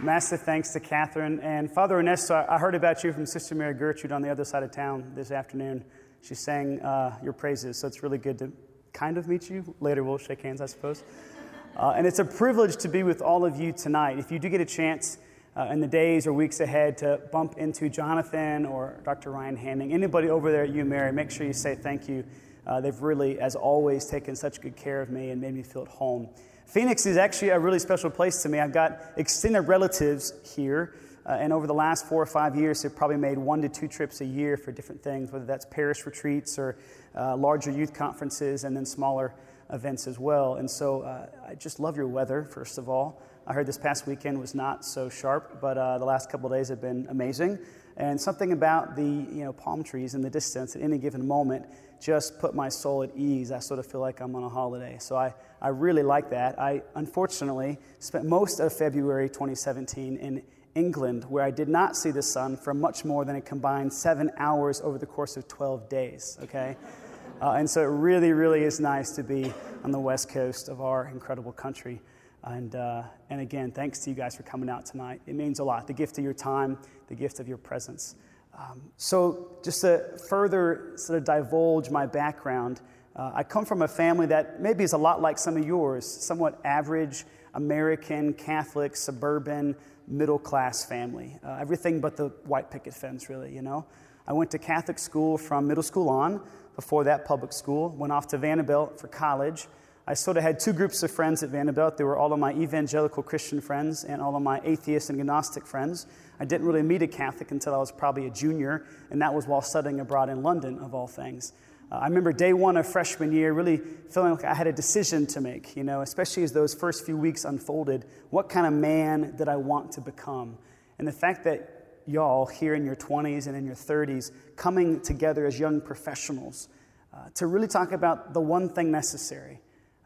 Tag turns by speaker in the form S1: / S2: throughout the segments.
S1: Massive thanks to Catherine. And Father Ernesto, I heard about you from Sister Mary Gertrude on the other side of town this afternoon. She sang uh, your praises, so it's really good to kind of meet you. Later we'll shake hands, I suppose. Uh, and it's a privilege to be with all of you tonight. If you do get a chance uh, in the days or weeks ahead to bump into Jonathan or Dr. Ryan Handing, anybody over there at Mary, make sure you say thank you. Uh, they've really, as always, taken such good care of me and made me feel at home. Phoenix is actually a really special place to me. I've got extended relatives here, uh, and over the last four or five years, they've probably made one to two trips a year for different things, whether that's parish retreats or uh, larger youth conferences, and then smaller events as well. And so uh, I just love your weather, first of all. I heard this past weekend was not so sharp, but uh, the last couple days have been amazing. And something about the you know, palm trees in the distance at any given moment just put my soul at ease. I sort of feel like I'm on a holiday. So I, I really like that. I unfortunately spent most of February 2017 in England, where I did not see the sun for much more than a combined seven hours over the course of 12 days, okay? Uh, and so it really, really is nice to be on the west coast of our incredible country. And, uh, and again, thanks to you guys for coming out tonight. It means a lot. The gift of your time, the gift of your presence. Um, so, just to further sort of divulge my background, uh, I come from a family that maybe is a lot like some of yours, somewhat average American, Catholic, suburban, middle class family. Uh, everything but the white picket fence, really, you know. I went to Catholic school from middle school on, before that, public school, went off to Vanderbilt for college. I sort of had two groups of friends at Vanderbilt. They were all of my evangelical Christian friends and all of my atheist and agnostic friends. I didn't really meet a Catholic until I was probably a junior, and that was while studying abroad in London, of all things. Uh, I remember day one of freshman year really feeling like I had a decision to make, you know, especially as those first few weeks unfolded. What kind of man did I want to become? And the fact that y'all here in your 20s and in your 30s coming together as young professionals uh, to really talk about the one thing necessary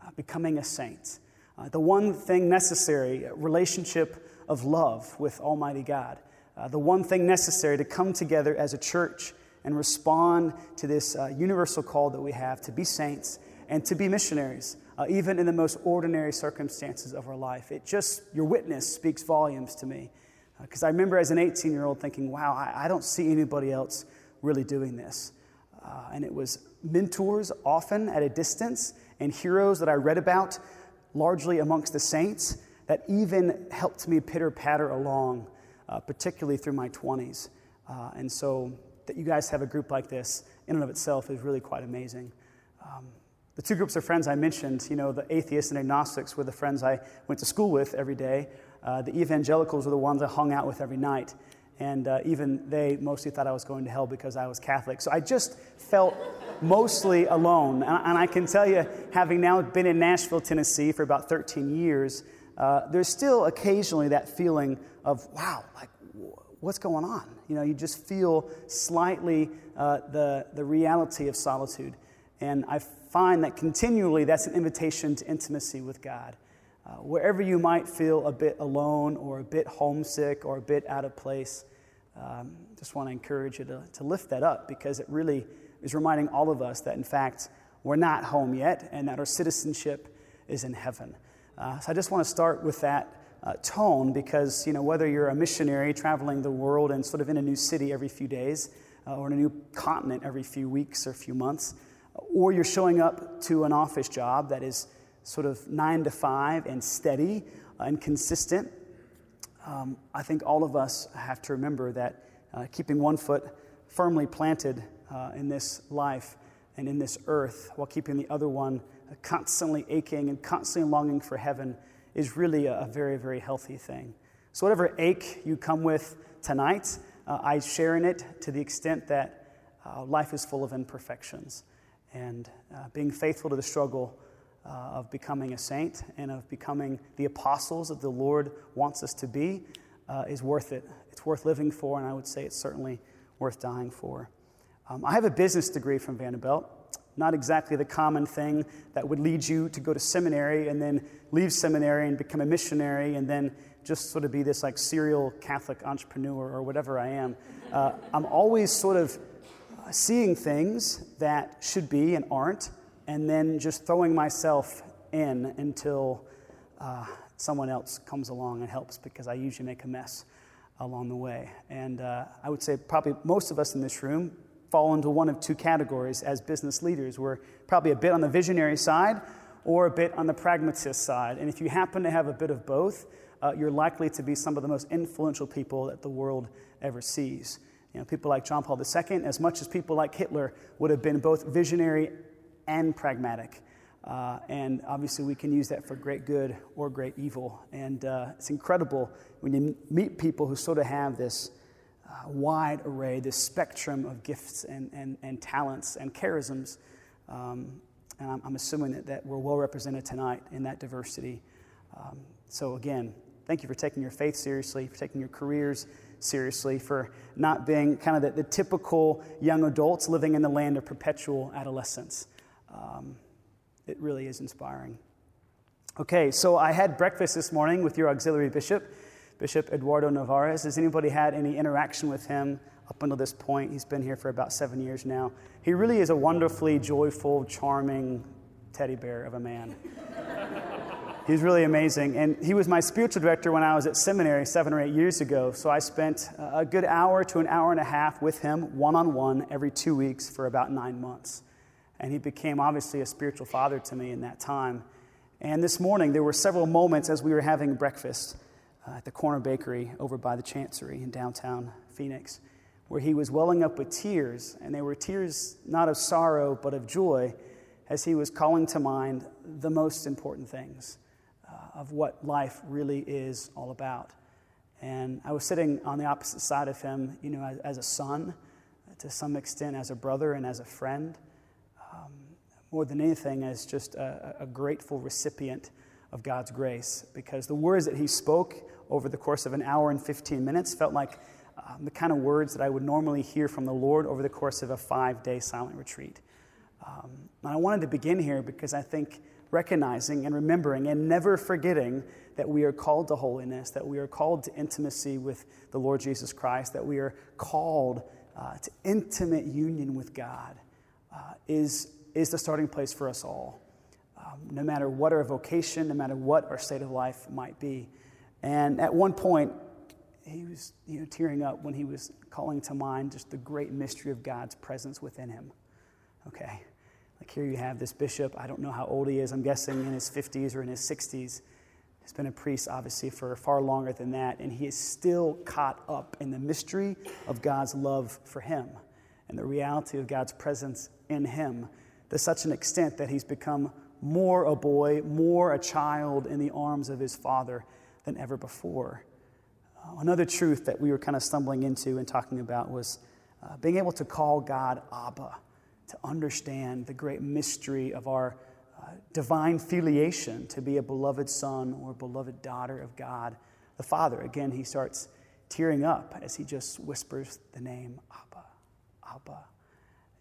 S1: uh, becoming a saint. Uh, the one thing necessary, relationship of love with Almighty God. Uh, the one thing necessary to come together as a church and respond to this uh, universal call that we have to be saints and to be missionaries, uh, even in the most ordinary circumstances of our life. It just, your witness speaks volumes to me. Because uh, I remember as an 18 year old thinking, wow, I, I, don't see anybody else really doing this. and it was mentors often at a distance and heroes that I read about, largely amongst the saints, that even helped me pitter patter along, uh, particularly through my 20s. Uh, and so, that you guys have a group like this in and of itself is really quite amazing. Um, the two groups of friends I mentioned, you know, the atheists and agnostics were the friends I went to school with every day. Uh, the evangelicals were the ones I hung out with every night. And uh, even they mostly thought I was going to hell because I was Catholic. So I just felt mostly alone. And I can tell you, having now been in Nashville, Tennessee for about 13 years, uh, there's still occasionally that feeling of, wow, like, what's going on? You know, you just feel slightly uh, the, the reality of solitude. And I find that continually that's an invitation to intimacy with God. Uh, wherever you might feel a bit alone or a bit homesick or a bit out of place, um, just want to encourage you to, to lift that up because it really is reminding all of us that, in fact, we're not home yet and that our citizenship is in heaven. Uh, so I just want to start with that uh, tone because, you know, whether you're a missionary traveling the world and sort of in a new city every few days uh, or in a new continent every few weeks or a few months, or you're showing up to an office job that is sort of nine to five and steady and consistent, um, I think all of us have to remember that uh, keeping one foot firmly planted uh, in this life and in this earth while keeping the other one constantly aching and constantly longing for heaven is really a, very, very healthy thing. So, whatever ache you come with tonight, uh, I share in it to the extent that uh, life is full of imperfections. And uh, being faithful to the struggle uh, of becoming a saint and of becoming the apostles that the Lord wants us to be uh, is worth it. It's worth living for, and I would say it's certainly worth dying for. Um, I have a business degree from Vanderbilt. Not exactly the common thing that would lead you to go to seminary and then leave seminary and become a missionary and then just sort of be this like serial Catholic entrepreneur or whatever I am. Uh, I'm always sort of seeing things that should be and aren't, and then just throwing myself in until uh, someone else comes along and helps because I usually make a mess along the way. And uh, I would say probably most of us in this room fall into one of two categories as business leaders. We're probably a bit on the visionary side or a bit on the pragmatist side. And if you happen to have a bit of both, uh, you're likely to be some of the most influential people that the world ever sees. You know, people like John Paul II, as much as people like Hitler, would have been both visionary and pragmatic. Uh, and obviously, we can use that for great good or great evil. And uh, it's incredible when you meet people who sort of have this wide array, this spectrum of gifts and, and, and talents and charisms. Um, and I'm, I'm, assuming that, that we're well represented tonight in that diversity. Um, so, again, thank you for taking your faith seriously, for taking your careers seriously, for not being kind of the, the typical young adults living in the land of perpetual adolescence. Um, it really is inspiring. Okay, so I had breakfast this morning with your auxiliary bishop, Bishop Eduardo Nevares. Has anybody had any interaction with him up until this point? He's been here for about seven years now. He really is a wonderfully joyful, charming teddy bear of a man. He's really amazing. And he was my spiritual director when I was at seminary seven or eight years ago. So I spent a good hour to an hour and a half with him, one on one, every two weeks for about nine months. And he became obviously a spiritual father to me in that time. And this morning, there were several moments as we were having breakfast uh, at the corner bakery over by the Chancery in downtown Phoenix, where he was welling up with tears. And they were tears not of sorrow, but of joy, as he was calling to mind the most important things uh, of what life really is all about. And I was sitting on the opposite side of him, you know, as, as a son, to some extent, as a brother and as a friend, um, more than anything, as just a, a grateful recipient of God's grace. Because the words that he spoke over the course of an hour and 15 minutes felt like um, the kind of words that I would normally hear from the Lord over the course of a five day silent retreat. Um, and I wanted to begin here because I think recognizing and remembering and never forgetting that we are called to holiness, that we are called to intimacy with the Lord Jesus Christ, that we are called uh, to intimate union with God, uh, is, is the starting place for us all. Um, no matter what our vocation, no matter what our state of life might be. And at one point, he was you know, tearing up when he was calling to mind just the great mystery of God's presence within him. Okay. Like here you have this bishop, I don't know how old he is, I'm guessing in his 50s or in his 60s. He's been a priest, obviously, for far longer than that, and he is still caught up in the mystery of God's love for him and the reality of God's presence in him to such an extent that he's become more a boy, more a child in the arms of his father than ever before. Uh, another truth that we were kind of stumbling into and talking about was uh, being able to call God Abba to understand the great mystery of our uh, divine filiation, to be a beloved son or beloved daughter of God the Father. Again, he starts tearing up as he just whispers the name Abba, Abba.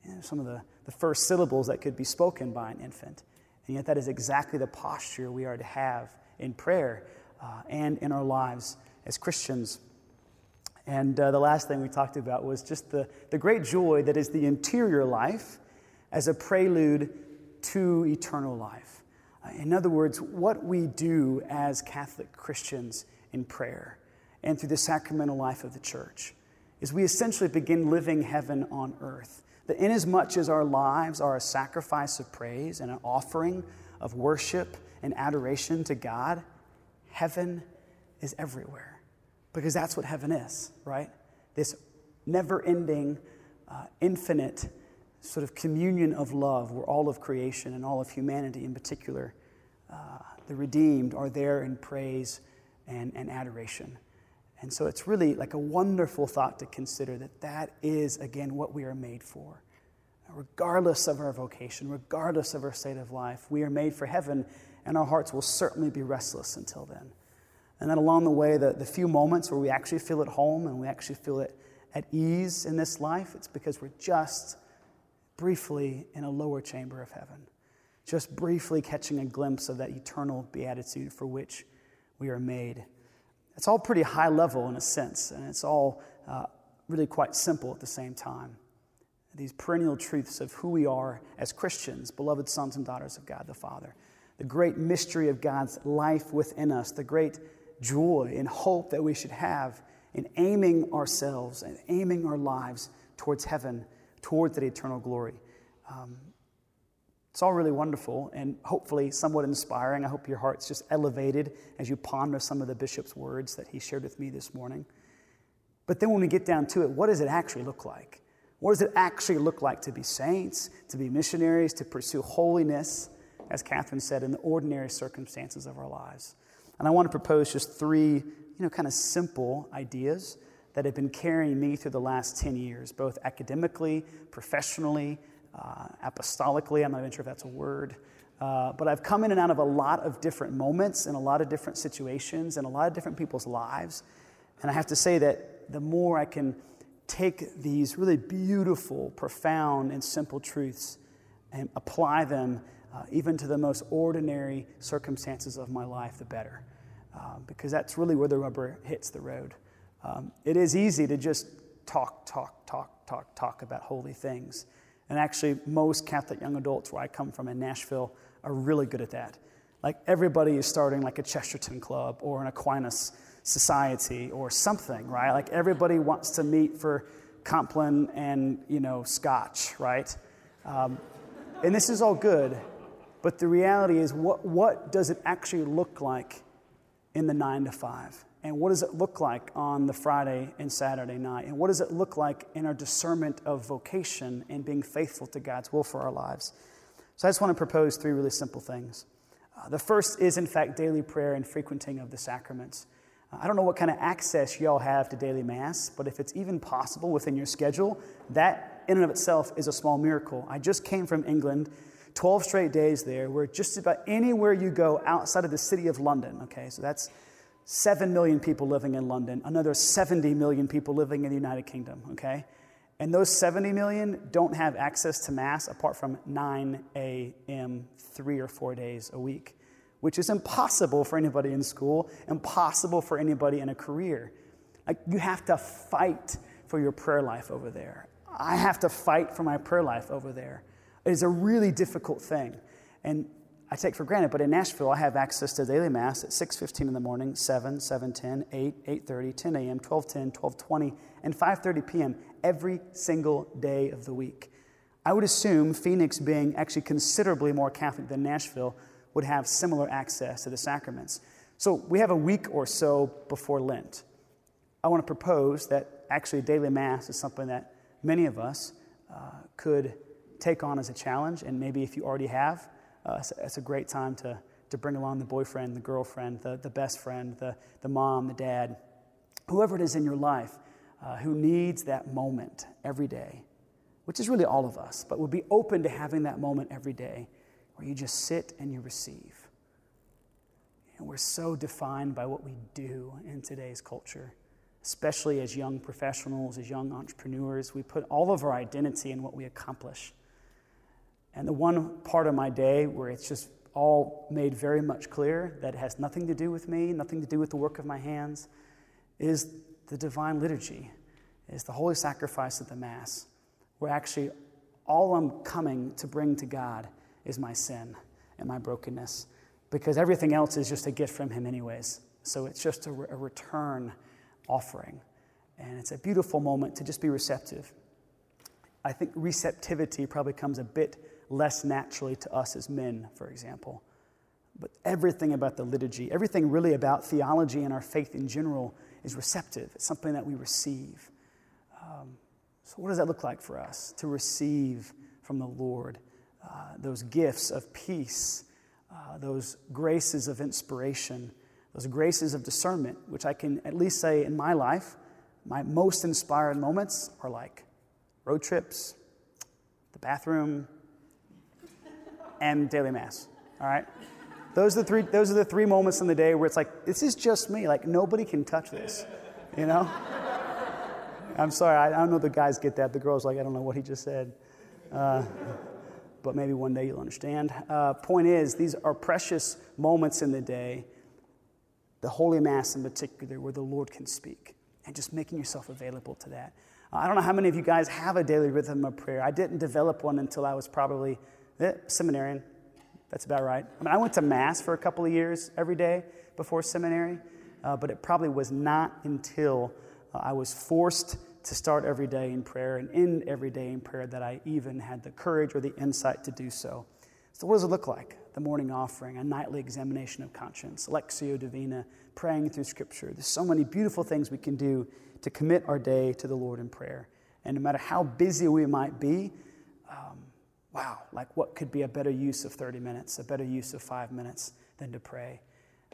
S1: You know, some of the, the first syllables that could be spoken by an infant. And yet, that is exactly the posture we are to have in prayer uh, and in our lives as Christians. And uh, the last thing we talked about was just the, the great joy that is the interior life as a prelude to eternal life. Uh, in other words, what we do as Catholic Christians in prayer and through the sacramental life of the church is we essentially begin living heaven on earth. That inasmuch as our lives are a sacrifice of praise and an offering of worship and adoration to God, heaven is everywhere. Because that's what heaven is, right? This never ending, uh, infinite sort of communion of love where all of creation and all of humanity in particular, uh, the redeemed, are there in praise and, and adoration. And so it's really like a wonderful thought to consider that that is, again, what we are made for. Regardless of our vocation, regardless of our state of life, we are made for heaven, and our hearts will certainly be restless until then. And then along the way, the, the few moments where we actually feel at home and we actually feel it at ease in this life, it's because we're just briefly in a lower chamber of heaven, just briefly catching a glimpse of that eternal beatitude for which we are made. It's all pretty high level in a sense, and it's all uh, really quite simple at the same time. These perennial truths of who we are as Christians, beloved sons and daughters of God the Father. the great mystery of God's life within us, the great joy and hope that we should have in aiming ourselves and aiming our lives towards heaven, towards that eternal glory. Um, it's all really wonderful and hopefully somewhat inspiring. I hope your heart's just elevated as you ponder some of the bishop's words that he shared with me this morning. But then when we get down to it, what does it actually look like? What does it actually look like to be saints, to be missionaries, to pursue holiness, as Catherine said, in the ordinary circumstances of our lives? And I want to propose just three, you know, kind of simple ideas that have been carrying me through the last 10 years, both academically, professionally, uh, apostolically. I'm not even sure if that's a word. Uh, but I've come in and out of a lot of different moments and a lot of different situations and a lot of different people's lives. And I have to say that the more I can take these really beautiful, profound, and simple truths and apply them uh, even to the most ordinary circumstances of my life, the better. Uh, because that's really where the rubber hits the road. Um, it is easy to just talk, talk, talk, talk, talk about holy things. And actually, most Catholic young adults where I come from in Nashville are really good at that. Like everybody is starting like a Chesterton Club or an Aquinas Society or something, right? Like everybody wants to meet for Compline and, you know, Scotch, right? Um, and this is all good, but the reality is what, what does it actually look like in the nine to five? And what does it look like on the Friday and Saturday night? And what does it look like in our discernment of vocation and being faithful to God's will for our lives? So I just want to propose three really simple things. Uh, the first is, in fact, daily prayer and frequenting of the sacraments. Uh, I don't know what kind of access y'all have to daily Mass, but if it's even possible within your schedule, that in and of itself is a small miracle. I just came from England, 12 straight days there, where just about anywhere you go outside of the city of London, okay, so that's 7 million people living in London, another 70 million people living in the United Kingdom, okay? And those 70 million don't have access to Mass apart from 9 a.m., three or four days a week, which is impossible for anybody in school, impossible for anybody in a career. Like, you have to fight for your prayer life over there. I have to fight for my prayer life over there. It is a really difficult thing. And I take for granted, but in Nashville, I have access to daily mass at 6.15 in the morning, 7, 7.10, 8, 8.30, 10 a.m., 12.10, 12.20, and 5.30 p.m. every single day of the week. I would assume Phoenix, being actually considerably more Catholic than Nashville, would have similar access to the sacraments. So we have a week or so before Lent. I want to propose that actually daily mass is something that many of us uh, could take on as a challenge, and maybe if you already have, uh, it's, a great time to, to bring along the boyfriend, the girlfriend, the, the best friend, the, the mom, the dad, whoever it is in your life uh, who needs that moment every day, which is really all of us, but would be open to having that moment every day where you just sit and you receive. And we're so defined by what we do in today's culture, especially as young professionals, as young entrepreneurs. We put all of our identity in what we accomplish. And the one part of my day where it's just all made very much clear that it has nothing to do with me, nothing to do with the work of my hands, is the divine liturgy, is the holy sacrifice of the Mass, where actually all I'm coming to bring to God is my sin and my brokenness, because everything else is just a gift from Him, anyways. So it's just a, a return offering. And it's a beautiful moment to just be receptive. I think receptivity probably comes a bit less naturally to us as men, for example. But everything about the liturgy, everything really about theology and our faith in general is receptive. It's something that we receive. Um, so, what does that look like for us to receive from the Lord uh, those gifts of peace, uh, those graces of inspiration, those graces of discernment, which I can at least say in my life, my most inspired moments are like road trips, the bathroom, and daily mass. All right? Those are the three, those are the three moments in the day where it's like, this is just me. Like, nobody can touch this. You know? I'm sorry, I, I don't know the guys get that. The girls like, I don't know what he just said. Uh, but maybe one day you'll understand. Uh, point is, these are precious moments in the day, the Holy Mass in particular, where the Lord can speak, and just making yourself available to that. Uh, I don't know how many of you guys have a daily rhythm of prayer. I didn't develop one until I was probably eh, seminarian, That's about right. I mean, I went to Mass for a couple of years every day before seminary, uh, but it probably was not until uh, I was forced to start every day in prayer and end every day in prayer that I even had the courage or the insight to do so. So, what does it look like? The morning offering, a nightly examination of conscience, Lectio Divina, praying through Scripture. There's so many beautiful things we can do to commit our day to the Lord in prayer. And no matter how busy we might be, um, wow, like what could be a better use of 30 minutes, a better use of five minutes than to pray?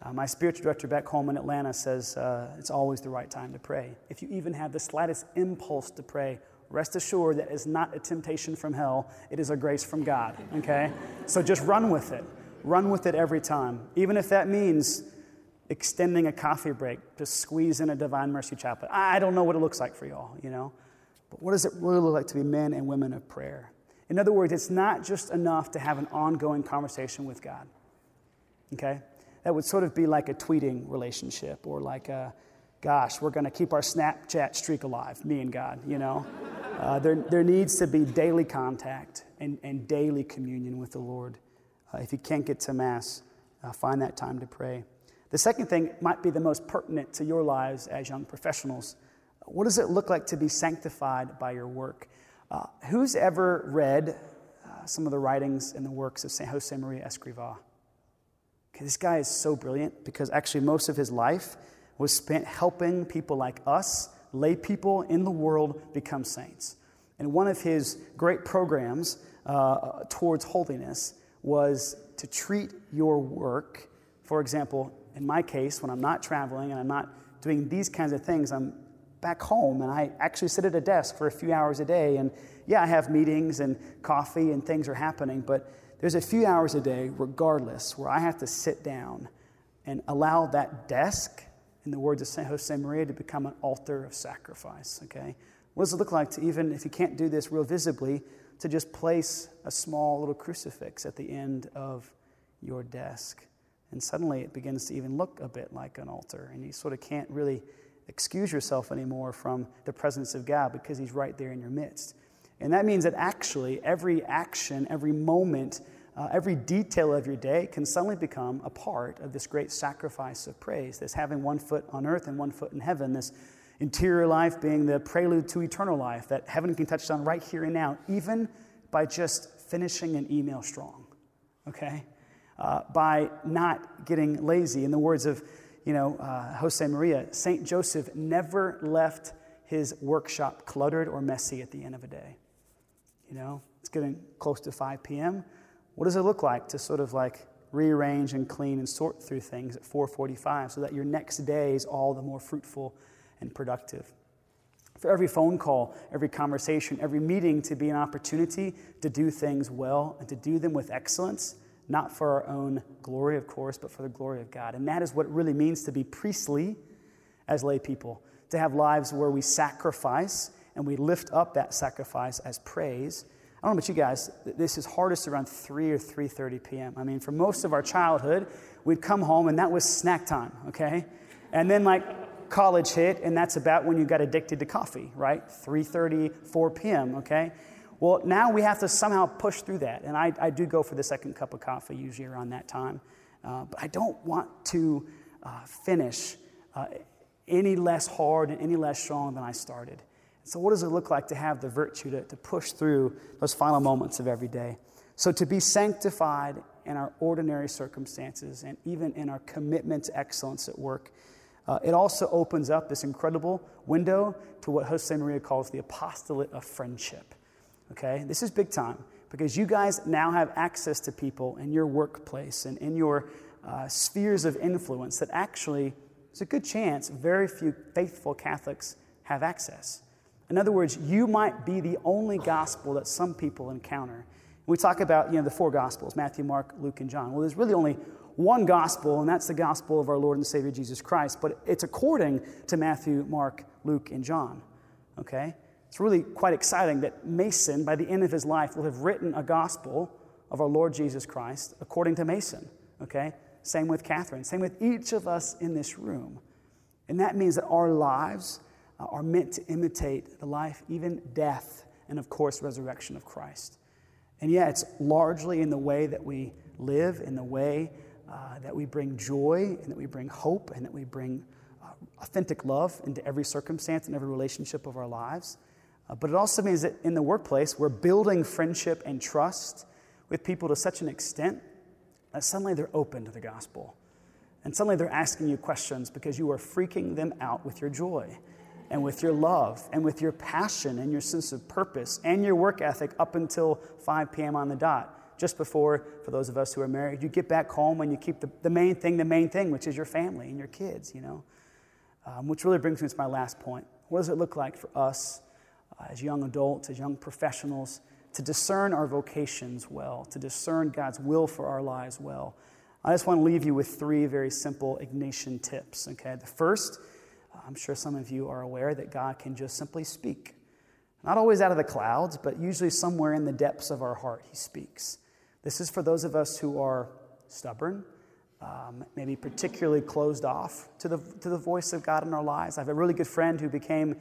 S1: Uh, my spiritual director back home in Atlanta says uh, it's always the right time to pray. If you even have the slightest impulse to pray, rest assured that is not a temptation from hell, it is a grace from God, okay? so just run with it. Run with it every time. Even if that means extending a coffee break to squeeze in a Divine Mercy Chaplet. I don't know what it looks like for y'all, you know? But what does it really look like to be men and women of prayer? In other words, it's not just enough to have an ongoing conversation with God, okay? That would sort of be like a tweeting relationship or like a, gosh, we're going to keep our Snapchat streak alive, me and God, you know? Uh, there, there needs to be daily contact and, and daily communion with the Lord. Uh, if you can't get to Mass, uh, find that time to pray. The second thing might be the most pertinent to your lives as young professionals. What does it look like to be sanctified by your work? Uh, who's ever read uh, some of the writings and the works of St. Josemaria Escrivá? Okay, this guy is so brilliant because actually most of his life was spent helping people like us, lay people in the world, become saints. And one of his great programs uh, towards holiness was to treat your work, for example, in my case, when I'm not traveling and I'm not doing these kinds of things, I'm back home and I actually sit at a desk for a few hours a day. And yeah, I have meetings and coffee and things are happening, but there's a few hours a day, regardless, where I have to sit down and allow that desk, in the words of St. Josemaria, to become an altar of sacrifice. Okay? What does it look like to even, if you can't do this real visibly, to just place a small little crucifix at the end of your desk? And suddenly it begins to even look a bit like an altar. And you sort of can't really excuse yourself anymore from the presence of God because He's right there in your midst. And that means that actually every action, every moment, uh, every detail of your day can suddenly become a part of this great sacrifice of praise, this having one foot on earth and one foot in heaven, this interior life being the prelude to eternal life that heaven can touch on right here and now, even by just finishing an email strong. Okay? uh, by not getting lazy. In the words of, you know, uh, Josemaria, St. Joseph never left his workshop cluttered or messy at the end of a day. You know, it's getting close to 5 p.m. What does it look like to sort of like rearrange and clean and sort through things at 4:45 so that your next day is all the more fruitful and productive? For every phone call, every conversation, every meeting to be an opportunity to do things well and to do them with excellence not for our own glory, of course, but for the glory of God. And that is what it really means to be priestly as lay people, to have lives where we sacrifice and we lift up that sacrifice as praise. I don't know about you guys, this is hardest around 3 or 3:30 p.m. I mean, for most of our childhood, we'd come home and that was snack time, okay? And then like college hit and that's about when you got addicted to coffee, right? 3:30, 4 p.m., okay? Well, now we have to somehow push through that. And I, I do go for the second cup of coffee usually around that time. Uh, but I don't want to uh, finish uh, any less hard and any less strong than I started. So, what does it look like to have the virtue to, to push through those final moments of every day? So, to be sanctified in our ordinary circumstances and even in our commitment to excellence at work, uh, it also opens up this incredible window to what Josemaria calls the apostolate of friendship. Okay? This is big time because you guys now have access to people in your workplace and in your uh, spheres of influence that actually, there's a good chance very few faithful Catholics have access. In other words, you might be the only gospel that some people encounter. We talk about you know, the four gospels Matthew, Mark, Luke, and John. Well, there's really only one gospel, and that's the gospel of our Lord and Savior Jesus Christ, but it's according to Matthew, Mark, Luke, and John. Okay? It's really quite exciting that Mason, by the end of his life, will have written a gospel of our Lord Jesus Christ according to Mason. Okay? Same with Catherine. Same with each of us in this room. And that means that our lives uh, are meant to imitate the life, even death, and of course, resurrection of Christ. And yeah, it's largely in the way that we live in the way uh, that we bring joy and that we bring hope and that we bring uh, authentic love into every circumstance and every relationship of our lives. Uh, but it also means that in the workplace, we're building friendship and trust with people to such an extent that suddenly they're open to the gospel. And suddenly they're asking you questions because you are freaking them out with your joy and with your love and with your passion and your sense of purpose and your work ethic up until 5 p.m. on the dot. Just before, for those of us who are married, you get back home and you keep the, the main thing the main thing, which is your family and your kids, you know. Um, which really brings me to my last point. What does it look like for us as young adults, as young professionals, to discern our vocations well, to discern God's will for our lives well? I just want to leave you with three very simple Ignatian tips. Okay, the first, I'm sure some of you are aware that God can just simply speak. Not always out of the clouds, but usually somewhere in the depths of our heart, He speaks. This is for those of us who are stubborn, um, maybe particularly closed off to the, to the voice of God in our lives. I have a really good friend who became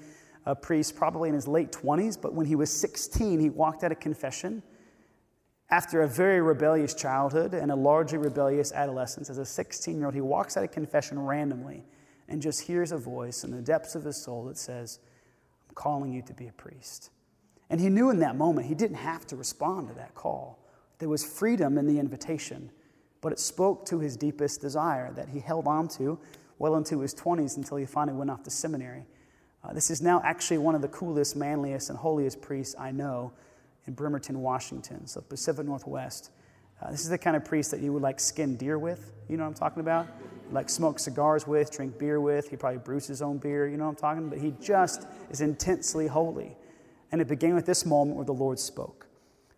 S1: a priest probably in his late 20s, but when he was 16, he walked out of confession after a very rebellious childhood and a largely rebellious adolescence. As a 16 year old, he walks out of confession randomly and just hears a voice in the depths of his soul that says, I'm calling you to be a priest. And he knew in that moment he didn't have to respond to that call. There was freedom in the invitation, but it spoke to his deepest desire that he held on to well into his 20s until he finally went off to seminary. Uh, this is now actually one of the coolest, manliest, and holiest priests I know in Bremerton, Washington, so Pacific Northwest. Uh, this is the kind of priest that you would like skin deer with. You know what I'm talking about? Like smoke cigars with, drink beer with. He probably brews his own beer. You know what I'm talking about? But he just is intensely holy. And it began with this moment where the Lord spoke.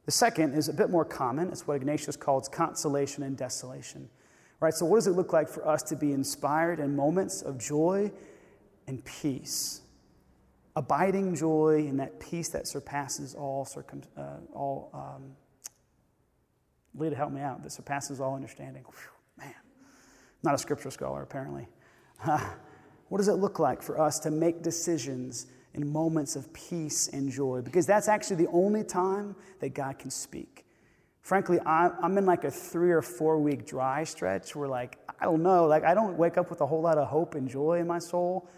S1: The second is a bit more common. It's what Ignatius calls consolation and desolation. Right? So, what does it look like for us to be inspired in moments of joy and peace? Abiding joy and that peace that surpasses all, circum, uh, all um, Leah, help me out, that surpasses all understanding. Whew, man, not a scripture scholar, apparently. Uh, what does it look like for us to make decisions in moments of peace and joy because that's actually the only time that God can speak. Frankly, I'm in like a three or four week dry stretch where, like, I don't know, like, I don't wake up with a whole lot of hope and joy in my soul,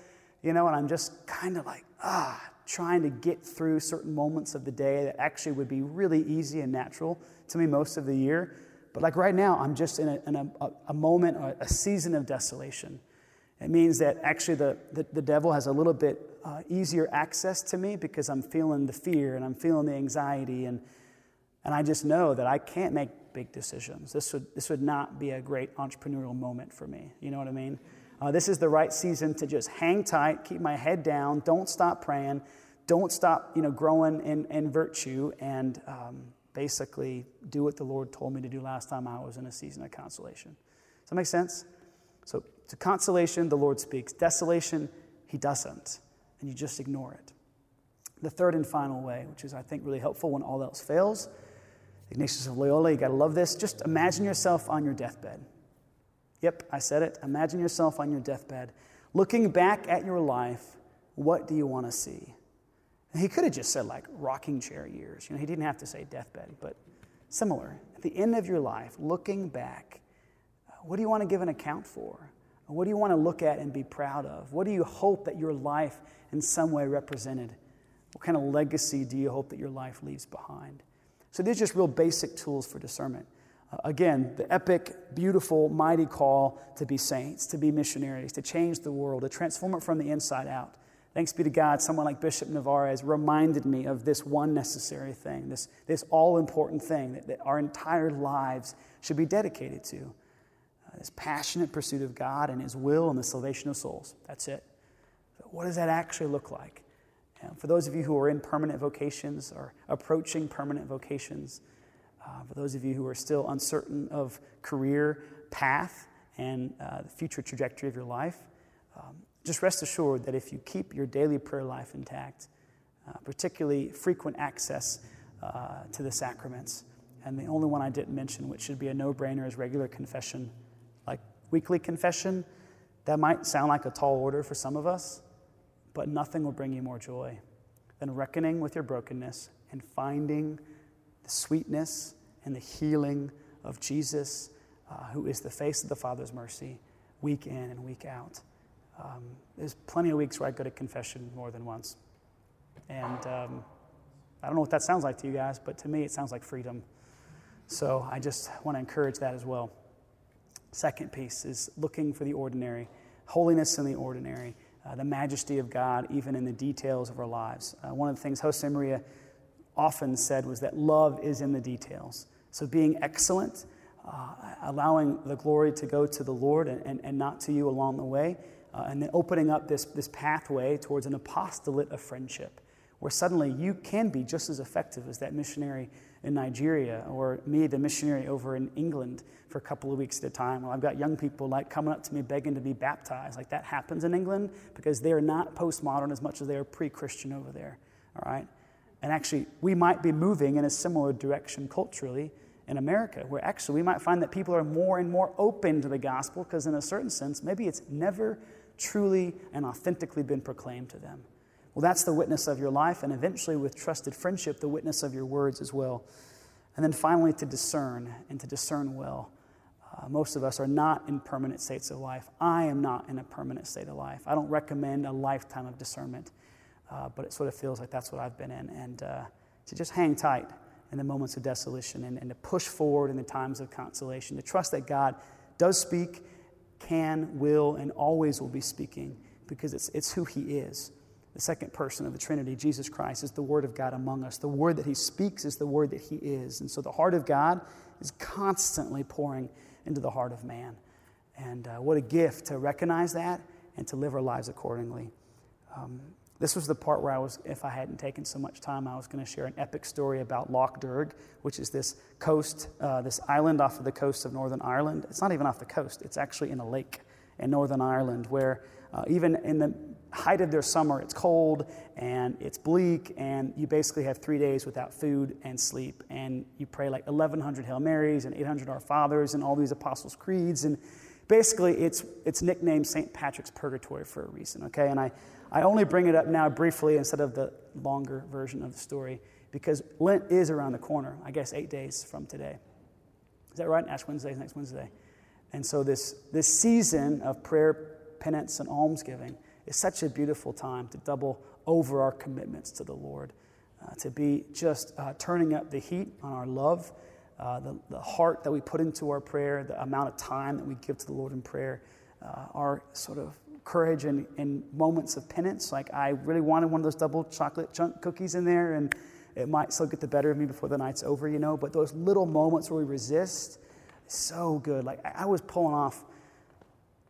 S1: you know, and I'm just kind of like, ah, trying to get through certain moments of the day that actually would be really easy and natural to me most of the year. But like right now, I'm just in a, in a, a moment, a season of desolation. It means that actually the, the, the devil has a little bit uh, easier access to me because I'm feeling the fear and I'm feeling the anxiety. And, and I just know that I can't make big decisions. This would, this would not be a great entrepreneurial moment for me. You know what I mean? Uh, this is the right season to just hang tight, keep my head down, don't stop praying, don't stop you know, growing in, in virtue, and um, basically do what the Lord told me to do last time I was in a season of consolation. Does that make sense? So, to consolation, the Lord speaks. Desolation, He doesn't and you just ignore it. The third and final way, which is, I think, really helpful when all else fails, Ignatius of Loyola, you got to love this. Just imagine yourself on your deathbed. Yep, I said it. Imagine yourself on your deathbed. Looking back at your life, what do you want to see? He could have just said, like, rocking chair years. You know, he didn't have to say deathbed, but similar. At the end of your life, looking back, what do you want to give an account for? What do you want to look at and be proud of? What do you hope that your life in some way represented? What kind of legacy do you hope that your life leaves behind? So these are just real basic tools for discernment. Uh, again, the epic, beautiful, mighty call to be saints, to be missionaries, to change the world, to transform it from the inside out. Thanks be to God, someone like Bishop Nevares reminded me of this one necessary thing, this, this all important thing that, that our entire lives should be dedicated to this passionate pursuit of God and His will and the salvation of souls. That's it. So what does that actually look like? And for those of you who are in permanent vocations or approaching permanent vocations, uh, for those of you who are still uncertain of career path and uh, the future trajectory of your life, um, just rest assured that if you keep your daily prayer life intact, uh, particularly frequent access uh, to the sacraments, and the only one I didn't mention, which should be a no brainer, is regular confession. Like weekly confession, that might sound like a tall order for some of us, but nothing will bring you more joy than reckoning with your brokenness and finding the sweetness and the healing of Jesus, uh, who is the face of the Father's mercy, week in and week out. Um, there's plenty of weeks where I go to confession more than once. And um, I don't know what that sounds like to you guys, but to me it sounds like freedom. So I just want to encourage that as well. Second piece is looking for the ordinary, holiness in the ordinary, uh, the majesty of God, even in the details of our lives. Uh, one of the things Josemaria often said was that love is in the details. So being excellent, uh, allowing the glory to go to the Lord and, and, and not to you along the way, uh, and then opening up this, this pathway towards an apostolate of friendship, where suddenly you can be just as effective as that missionary in Nigeria, or me, the missionary over in England for a couple of weeks at a time. Well, I've got young people like coming up to me begging to be baptized. Like that happens in England because they're not postmodern as much as they are pre Christian over there. All right? And actually, we might be moving in a similar direction culturally in America, where actually we might find that people are more and more open to the gospel because, in a certain sense, maybe it's never truly and authentically been proclaimed to them. Well, that's the witness of your life, and eventually, with trusted friendship, the witness of your words as well. And then finally, to discern and to discern well. Uh, most of us are not in permanent states of life. I am not in a permanent state of life. I don't recommend a lifetime of discernment, uh, but it sort of feels like that's what I've been in. And uh, to just hang tight in the moments of desolation and, and to push forward in the times of consolation, to trust that God does speak, can, will, and always will be speaking because it's, it's who He is. The second person of the Trinity, Jesus Christ, is the Word of God among us. The Word that He speaks is the Word that He is. And so the heart of God is constantly pouring into the heart of man. And uh, what a gift to recognize that and to live our lives accordingly. Um, this was the part where I was, if I hadn't taken so much time, I was going to share an epic story about Lough Derg, which is this coast, uh, this island off of the coast of Northern Ireland. It's not even off the coast, it's actually in a lake in Northern Ireland where uh, even in the height of their summer, it's cold and it's bleak, and you basically have three days without food and sleep. And you pray like 1,100 Hail Marys and 800 Our Fathers and all these Apostles' Creeds. And basically, it's, it's nicknamed St. Patrick's Purgatory for a reason, okay? And I, I only bring it up now briefly instead of the longer version of the story because Lent is around the corner, I guess eight days from today. Is that right? Ash Wednesday is next Wednesday. And so, this, this season of prayer, penance, and almsgiving is such a beautiful time to double over our commitments to the Lord, uh, to be just uh, turning up the heat on our love, uh, the, the heart that we put into our prayer, the amount of time that we give to the Lord in prayer, uh, our sort of courage in, in moments of penance. Like, I really wanted one of those double chocolate chunk cookies in there, and it might still get the better of me before the night's over, you know. But those little moments where we resist, so good. Like, I was pulling off,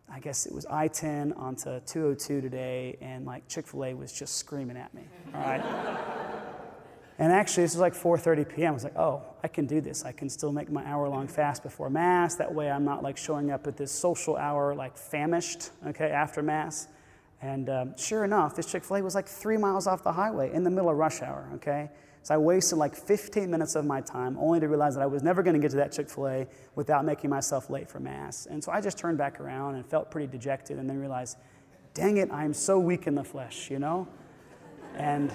S1: I guess it was I 10 onto 202 today, and like Chick fil A was just screaming at me, all right? And actually, this was like 4:30 p.m. I was like, "Oh, I can do this. I can still make my hour-long fast before mass. That way, I'm not like showing up at this social hour like famished, okay, after mass." And um, sure enough, this Chick-fil-A was like three miles off the highway in the middle of rush hour, okay? So I wasted like 15 minutes of my time only to realize that I was never going to get to that Chick fil A without making myself late for Mass. And so I just turned back around and felt pretty dejected and then realized, dang it, I'm so weak in the flesh, you know? And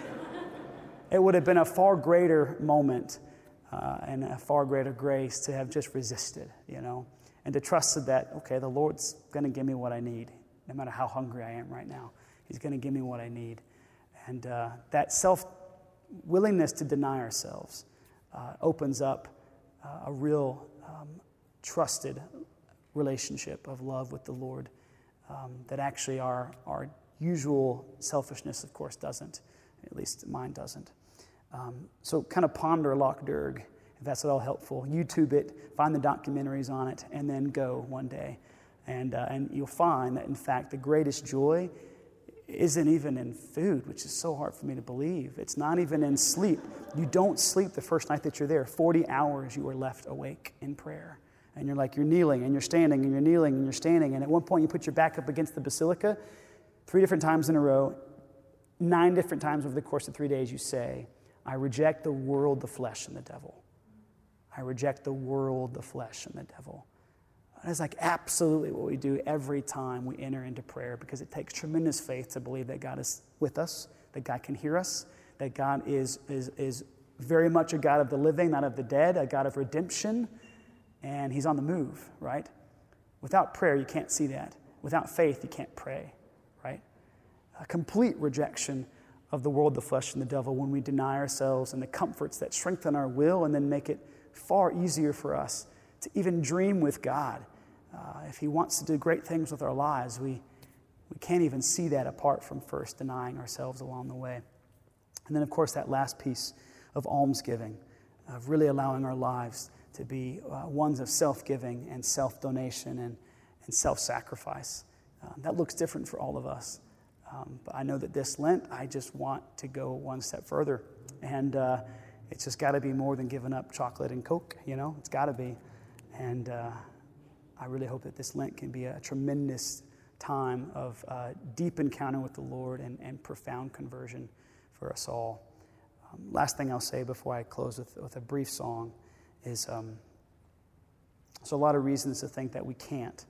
S1: it would have been a far greater moment uh, and a far greater grace to have just resisted, you know, and to trust that, okay, the Lord's going to give me what I need, no matter how hungry I am right now. He's going to give me what I need. And uh, that self willingness to deny ourselves uh, opens up uh, a real um, trusted relationship of love with the Lord um, that actually our, our usual selfishness, of course, doesn't. At least mine doesn't. Um, so kind of ponder Lough Derg, if that's at all helpful. YouTube it, find the documentaries on it, and then go one day. And, uh, and you'll find that, in fact, the greatest joy isn't even in food, which is so hard for me to believe. It's not even in sleep. You don't sleep the first night that you're there. 40 hours you are left awake in prayer. And you're like, you're kneeling and you're standing and you're kneeling and you're standing. And at one point, you put your back up against the basilica three different times in a row Nine different times over the course of three days, you say, I reject the world, the flesh, and the devil. I reject the world, the flesh, and the devil. It's like absolutely what we do every time we enter into prayer because it takes tremendous faith to believe that God is with us, that God can hear us, that God is, is, is very much a God of the living, not of the dead, a God of redemption. and He's on the move, right? Without prayer, you can't see that. Without faith, you can't pray? A complete rejection of the world, the flesh, and the devil when we deny ourselves and the comforts that strengthen our will and then make it far easier for us to even dream with God. Uh, if He wants to do great things with our lives, we, we can't even see that apart from first denying ourselves along the way. And then, of course, that last piece of almsgiving, of really allowing our lives to be uh, ones of self giving and self donation and, and self sacrifice. Um, that looks different for all of us. Um, but I know that this Lent, I just want to go one step further. And uh, it's just got to be more than giving up chocolate and Coke, you know? It's got to be. And uh, I really hope that this Lent can be a tremendous time of uh, deep encounter with the Lord and, and profound conversion for us all. Um, last thing I'll say before I close with, with a brief song is um, there's a lot of reasons to think that we can't.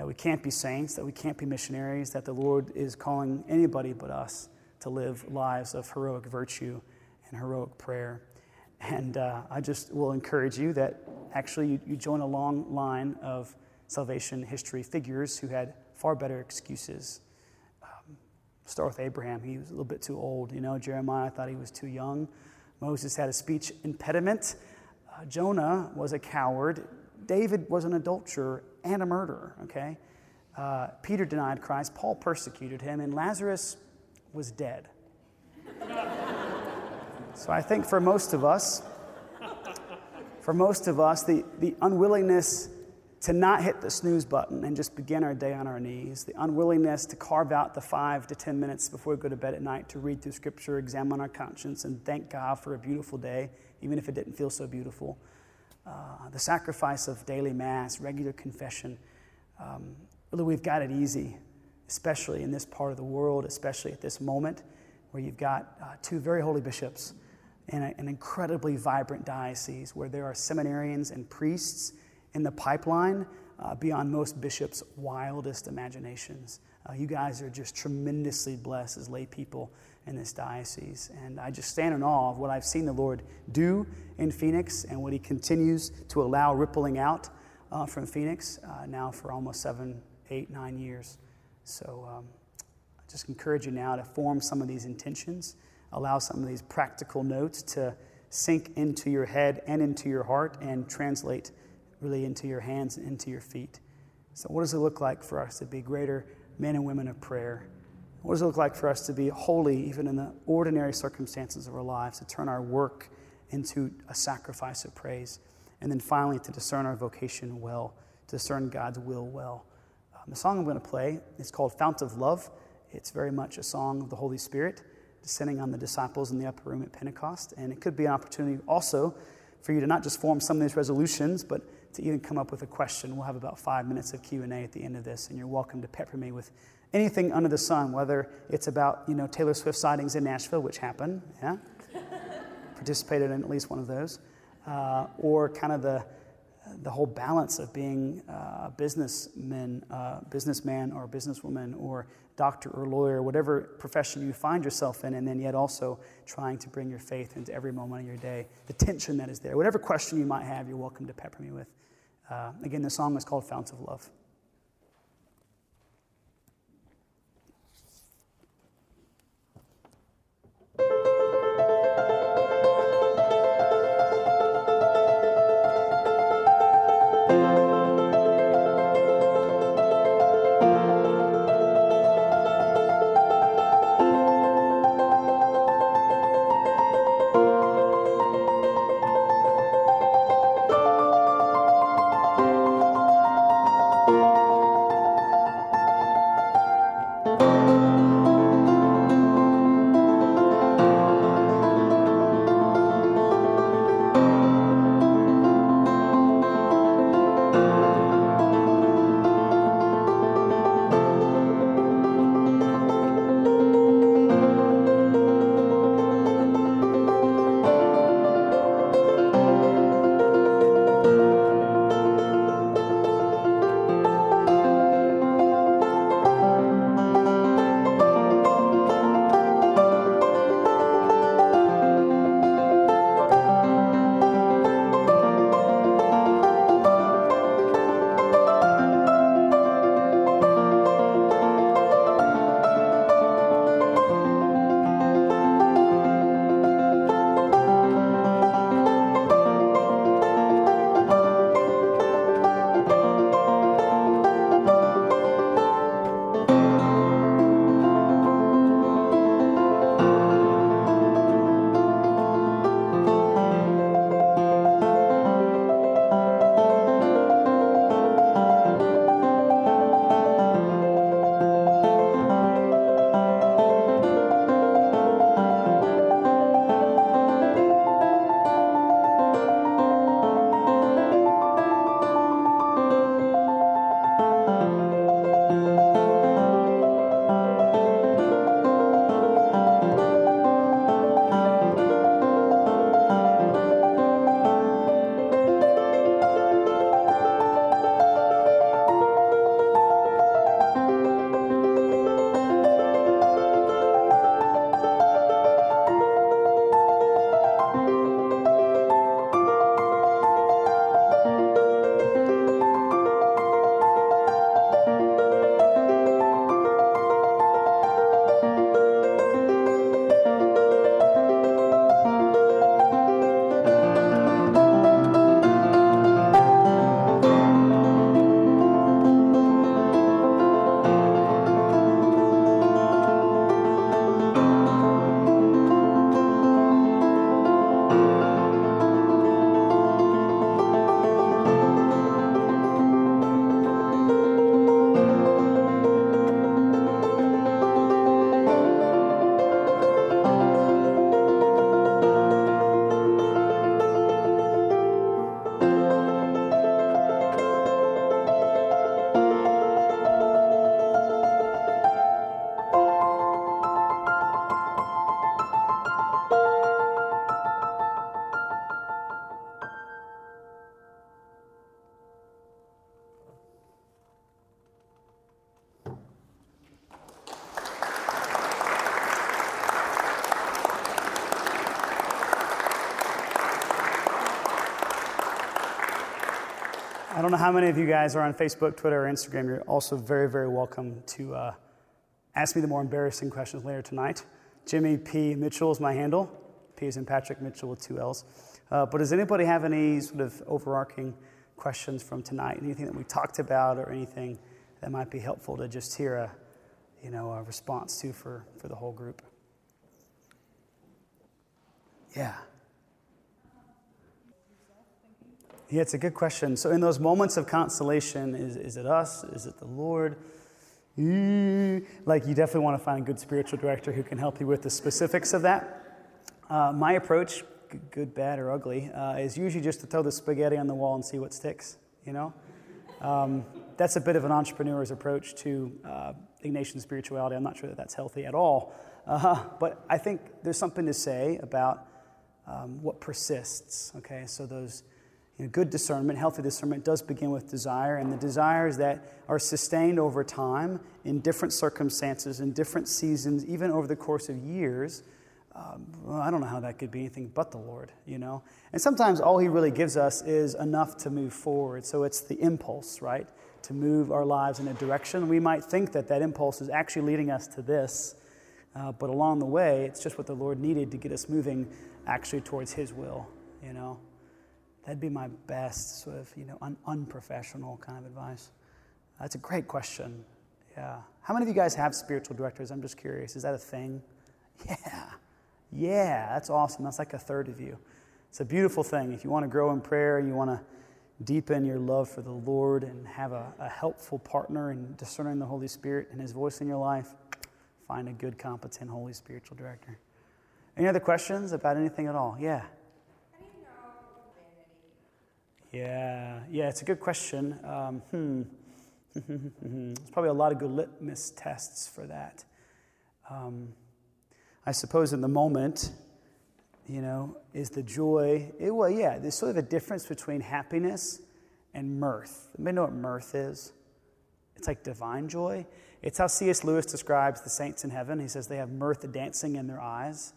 S1: That we can't be saints, that we can't be missionaries, that the Lord is calling anybody but us to live lives of heroic virtue and heroic prayer. And uh, I just will encourage you that actually you, you join a long line of salvation history figures who had far better excuses. Um, start with Abraham. He was a little bit too old. You know, Jeremiah thought he was too young. Moses had a speech impediment. Uh, Jonah was a coward. David was an adulterer and a murderer, okay? Uh, Peter denied Christ. Paul persecuted him. And Lazarus was dead. so I think for most of us, for most of us, the, the unwillingness to not hit the snooze button and just begin our day on our knees, the unwillingness to carve out the five to 10 minutes before we go to bed at night to read through Scripture, examine our conscience, and thank God for a beautiful day, even if it didn't feel so beautiful. Uh, the sacrifice of daily Mass, regular confession. Um, really, we've got it easy, especially in this part of the world, especially at this moment where you've got uh, two very holy bishops in a, an incredibly vibrant diocese where there are seminarians and priests in the pipeline uh, beyond most bishops' wildest imaginations. Uh, you guys are just tremendously blessed as lay people in this diocese. And I just stand in awe of what I've seen the Lord do in Phoenix and what He continues to allow rippling out uh, from Phoenix uh, now for almost seven, eight, nine years. So um, I just encourage you now to form some of these intentions, allow some of these practical notes to sink into your head and into your heart and translate really into your hands and into your feet. So, what does it look like for us to be greater men and women of prayer? What does it look like for us to be holy, even in the ordinary circumstances of our lives, to turn our work into a sacrifice of praise? And then finally, to discern our vocation well, to discern God's will well. Um, the song I'm going to play is called Fount of Love. It's very much a song of the Holy Spirit descending on the disciples in the upper room at Pentecost. And it could be an opportunity also for you to not just form some of these resolutions, but to even come up with a question. We'll have about five minutes of Q&A at the end of this, and you're welcome to pepper me with anything under the sun, whether it's about, you know, Taylor Swift sightings in Nashville, which happened, yeah? Participated in at least one of those. Uh, or kind of the, the whole balance of being uh, a businessman, uh, businessman or businesswoman or doctor or lawyer, whatever profession you find yourself in, and then yet also trying to bring your faith into every moment of your day. The tension that is there. Whatever question you might have, you're welcome to pepper me with. Uh, again, the song is called Fount of Love. How many of you guys are on Facebook, Twitter, or Instagram. You're also very, very welcome to uh, ask me the more embarrassing questions later tonight. Jimmy P. Mitchell is my handle. P is in Patrick Mitchell with two L's. Uh, but does anybody have any sort of overarching questions from tonight? Anything that we talked about or anything that might be helpful to just hear a, you know, a response to for, for the whole group? Yeah. Yeah, it's a good question. So, in those moments of consolation, is, is it us? Is it the Lord? Like, you definitely want to find a good spiritual director who can help you with the specifics of that. Uh, my approach, good, bad, or ugly, uh, is usually just to throw the spaghetti on the wall and see what sticks, you know? Um, that's a bit of an entrepreneur's approach to uh, Ignatian spirituality. I'm not sure that that's healthy at all. Uh, but I think there's something to say about um, what persists, okay? So, those you know, good discernment, healthy discernment, does begin with desire, and the desires that are sustained over time in different circumstances, in different seasons, even over the course of years. Um, well, I don't know how that could be anything but the Lord, you know? And sometimes all He really gives us is enough to move forward. So it's the impulse, right? To move our lives in a direction. We might think that that impulse is actually leading us to this, uh, but along the way, it's just what the Lord needed to get us moving actually towards His will, you know? That'd be my best sort of, you know, un- unprofessional kind of advice. That's a great question. Yeah. How many of you guys have spiritual directors? I'm just curious. Is that a thing? Yeah. Yeah, that's awesome. That's like a third of you. It's a beautiful thing. If you want to grow in prayer, you want to deepen your love for the Lord and have a, a helpful partner in discerning the Holy Spirit and His voice in your life, find a good, competent, holy spiritual director. Any other questions about anything at all? Yeah. Yeah, yeah, it's a good question. Um, hmm. There's probably a lot of good litmus tests for that. Um, I suppose in the moment, you know, is the joy. It, well, yeah, there's sort of a difference between happiness and mirth. Anybody know what mirth is? It's like divine joy. It's how C.S. Lewis describes the saints in heaven. He says they have mirth dancing in their eyes.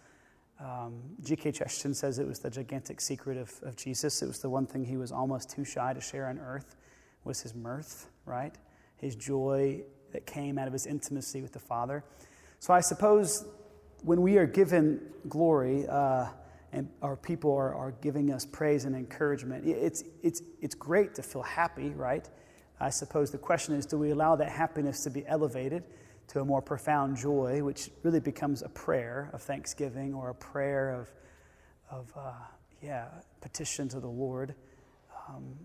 S1: Um, G.K. Chesterton says it was the gigantic secret of, of Jesus. It was the one thing he was almost too shy to share on earth was his mirth, right? His joy that came out of his intimacy with the Father. So I suppose when we are given glory uh, and our people are, are giving us praise and encouragement, it's, it's, it's great to feel happy, right? I suppose the question is do we allow that happiness to be elevated? To a more profound joy, which really becomes a prayer of thanksgiving or a prayer of, of uh, yeah, petition to the Lord? Um,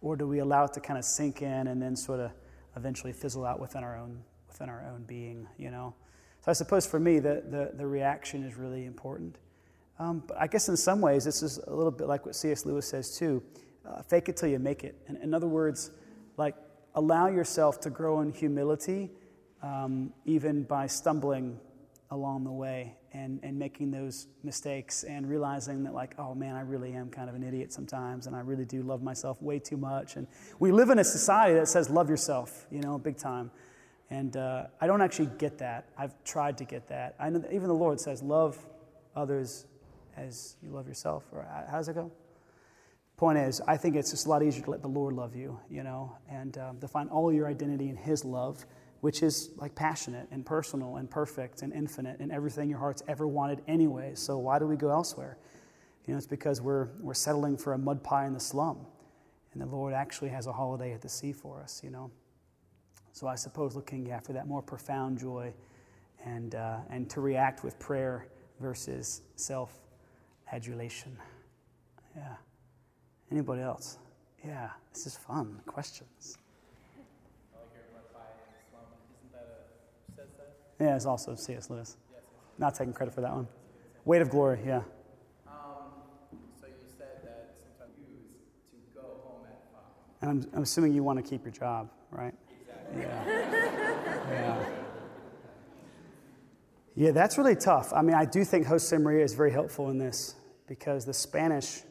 S1: or do we allow it to kind of sink in and then sort of eventually fizzle out within our own, within our own being, you know? So I suppose for me, the, the, the reaction is really important. Um, but I guess in some ways, this is a little bit like what C.S. Lewis says too uh, fake it till you make it. In, in other words, like allow yourself to grow in humility um, even by stumbling along the way and, and making those mistakes and realizing that, like, oh man, I really am kind of an idiot sometimes and I really do love myself way too much. And we live in a society that says, love yourself, you know, big time. And uh, I don't actually get that. I've tried to get that. I know that even the Lord says, love others as you love yourself. Or uh, how does it go? Point is, I think it's just a lot easier to let the Lord love you, you know, and um, to find all your identity in His love which is like passionate and personal and perfect and infinite and everything your heart's ever wanted anyway. So why do we go elsewhere? You know, it's because we're, we're settling for a mud pie in the slum. And the Lord actually has a holiday at the sea for us, you know. So I suppose looking after that more profound joy and, uh, and to react with prayer versus self adulation. Yeah. Anybody else? Yeah, this is fun. Questions. Yeah, it's also C.S. Lewis. Yes, Not taking credit for that one. Weight of Glory, yeah.
S2: Um, so you said that sometimes use to go home at five.
S1: And I'm, I'm assuming you want to keep your job, right?
S2: Exactly.
S1: Yeah. yeah. Yeah, that's really tough. I mean, I do think Josemaria is very helpful in this because the Spanish,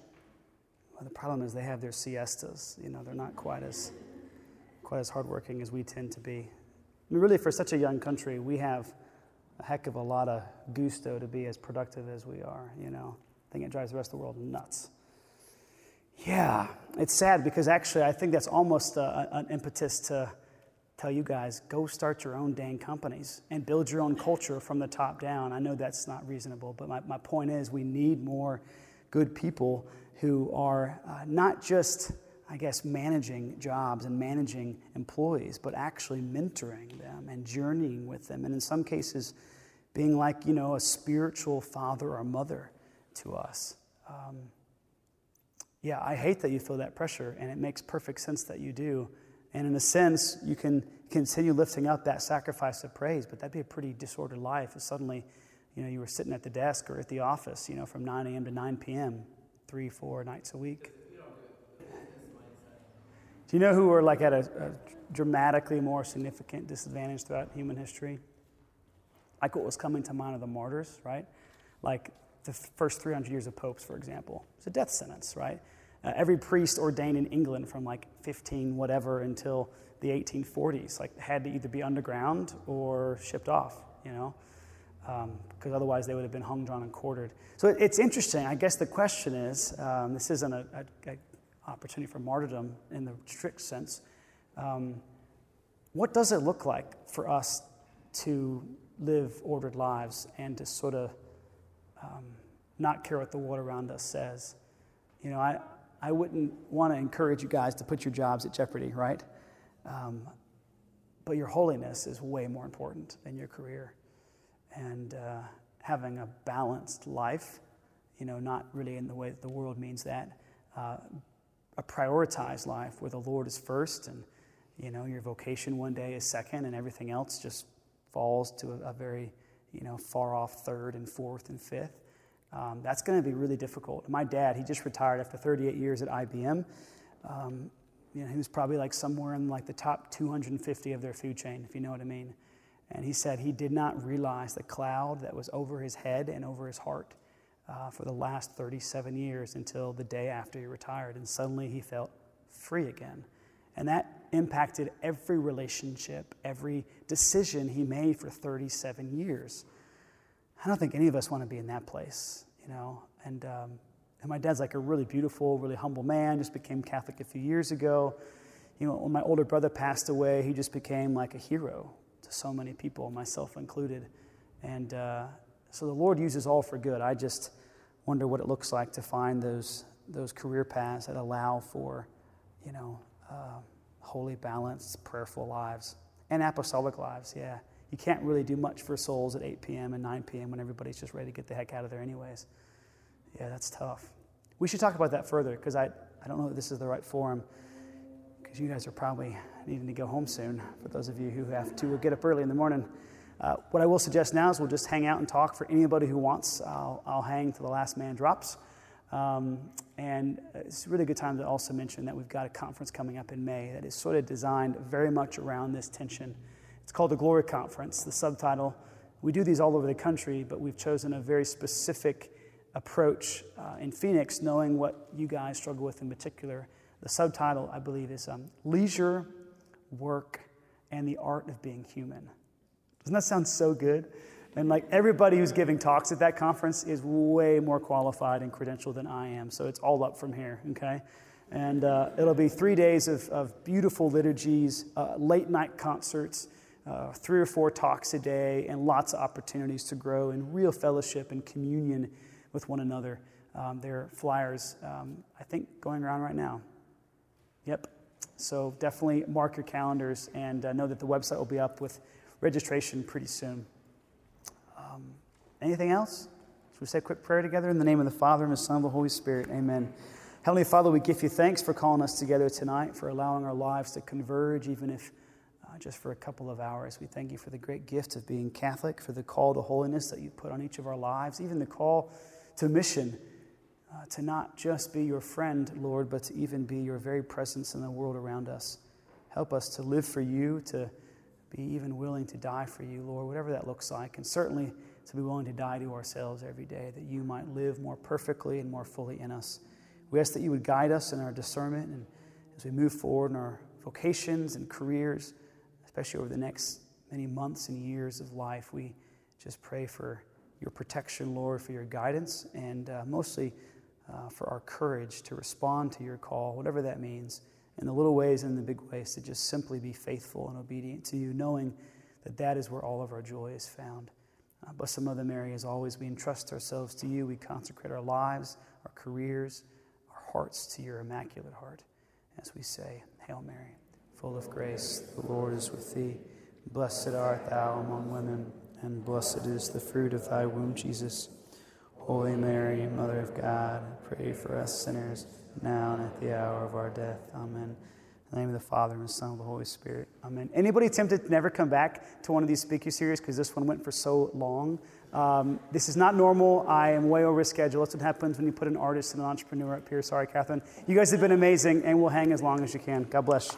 S1: well, the problem is they have their siestas. You know, they're not quite as quite as hardworking as we tend to be mean, really, for such a young country, we have a heck of a lot of gusto to be as productive as we are, you know. I think it drives the rest of the world nuts. Yeah, it's sad because actually I think that's almost a, an impetus to tell you guys go start your own dang companies and build your own culture from the top down. I know that's not reasonable, but my, my point is we need more good people who are uh, not just, I guess, managing jobs and managing employees, but actually mentoring them and journeying with them. And in some cases, being like, you know, a spiritual father or mother to us. Um, yeah, I hate that you feel that pressure, and it makes perfect sense that you do. And in a sense, you can continue lifting up that sacrifice of praise, but that'd be a pretty disordered life if suddenly, you know, you were sitting at the desk or at the office, you know, from 9 a.m. to 9 p.m., three, four nights a week. You know who are like at a, a dramatically more significant disadvantage throughout human history? Like what was coming to mind of the martyrs, right? Like the first 300 years of popes, for example. It's a death sentence, right? Uh, every priest ordained in England from like 15 whatever until the 1840s, like had to either be underground or shipped off, you know, because um, otherwise they would have been hung, drawn, and quartered. So it, it's interesting. I guess the question is, um, this isn't an opportunity for martyrdom in the strict sense. Um, what does it look like for us to live ordered lives and to sort of um, not care what the world around us says? You know, I, I wouldn't want to encourage you guys to put your jobs at jeopardy, right? Um, but your holiness is way more important than your career. And uh, having a balanced life, you know, not really in the way that the world means that, uh, a prioritized life where the Lord is first and, you know, your vocation one day is second and everything else just falls to a, a very, you know, far off third and fourth and fifth. Um, that's going to be really difficult. My dad, he just retired after 38 years at IBM. Um, you know, he was probably like somewhere in like the top 250 of their food chain, if you know what I mean. And he said he did not realize the cloud that was over his head and over his heart uh, for the last 37 years until the day after he retired. And suddenly he felt free again. And that impacted every relationship, every decision he made for 37 years. I don't think any of us want to be in that place, you know. And, um, and my dad's like a really beautiful, really humble man, just became Catholic a few years ago. You know, when my older brother passed away, he just became like a hero to so many people, myself included. And uh, so the Lord uses all for good. I just wonder what it looks like to find those, those career paths that allow for, you know, uh, holy, balanced, prayerful lives and apostolic lives, yeah you can't really do much for souls at 8 p.m. and 9 p.m. when everybody's just ready to get the heck out of there, anyways. Yeah, that's tough. We should talk about that further because I, I don't know if this is the right forum because you guys are probably needing to go home soon for those of you who have to get up early in the morning. What I will suggest now is we'll just hang out and talk for anybody who wants. I'll, I'll hang till the last man drops. Um, and it's a really good time to also mention that we've got a conference coming up in May that is sort of designed very much around this tension it's called the Glory Conference. The subtitle, we do these all over the country, but we've chosen a very specific approach uh, in Phoenix, knowing what you guys struggle with in particular. The subtitle, I believe, is um, Leisure, Work, and the Art of Being Human. Doesn't that sound so good? And like everybody who's giving talks at that conference is way more qualified and credentialed than I am. So it's all up from here, okay? And uh, it'll be three days of, of beautiful liturgies, uh, late night concerts, uh, three or four talks a day, and lots of opportunities to grow in real fellowship and communion with one another. Um, there are flyers, um, I think, going around right now. Yep. So definitely mark your calendars and uh, know that the website will be up with registration pretty soon. Um, anything else? Should we say a quick prayer together in the name of the Father and the Son and the Holy Spirit? Amen. Heavenly Father, we give you thanks for calling us together tonight, for allowing our lives to converge, even if uh, just for a couple of hours. We thank you for the great gift of being Catholic, for the call to holiness that you put on each of our lives, even the call to mission, uh, to not just be your friend, Lord, but to even be your very presence in the world around us. Help us to live for you, to be even willing to die for you, Lord, whatever that looks like, and certainly to be willing to die to ourselves every day, that you might live more perfectly and more fully in us. We ask that you would guide us in our discernment and as we move forward in our vocations and careers especially over the next many months and years of life. We just pray for your protection, Lord, for your guidance, and uh, mostly uh, for our courage to respond to your call, whatever that means, in the little ways and the big ways, to just simply be faithful and obedient to you, knowing that that is where all of our joy is found. Uh, bless the Mother Mary as always. We entrust ourselves to you. We consecrate our lives, our careers, our hearts to your immaculate heart as we say, Hail Mary, full of grace, the Lord is with thee. Blessed art thou among women, and blessed is the fruit of thy womb, Jesus. Holy Mary, Mother of God, pray for us sinners, now and at the hour of our death. Amen. In the name of the Father, and the Son, and the Holy Spirit. Amen. Anybody tempted to never come back to one of these speaker series because this one went for so long? Um, this is not normal. I am way over schedule. That's what happens when you put an artist and an entrepreneur up here. Sorry, Catherine. You guys have been amazing, and we'll hang as long as you can. God bless.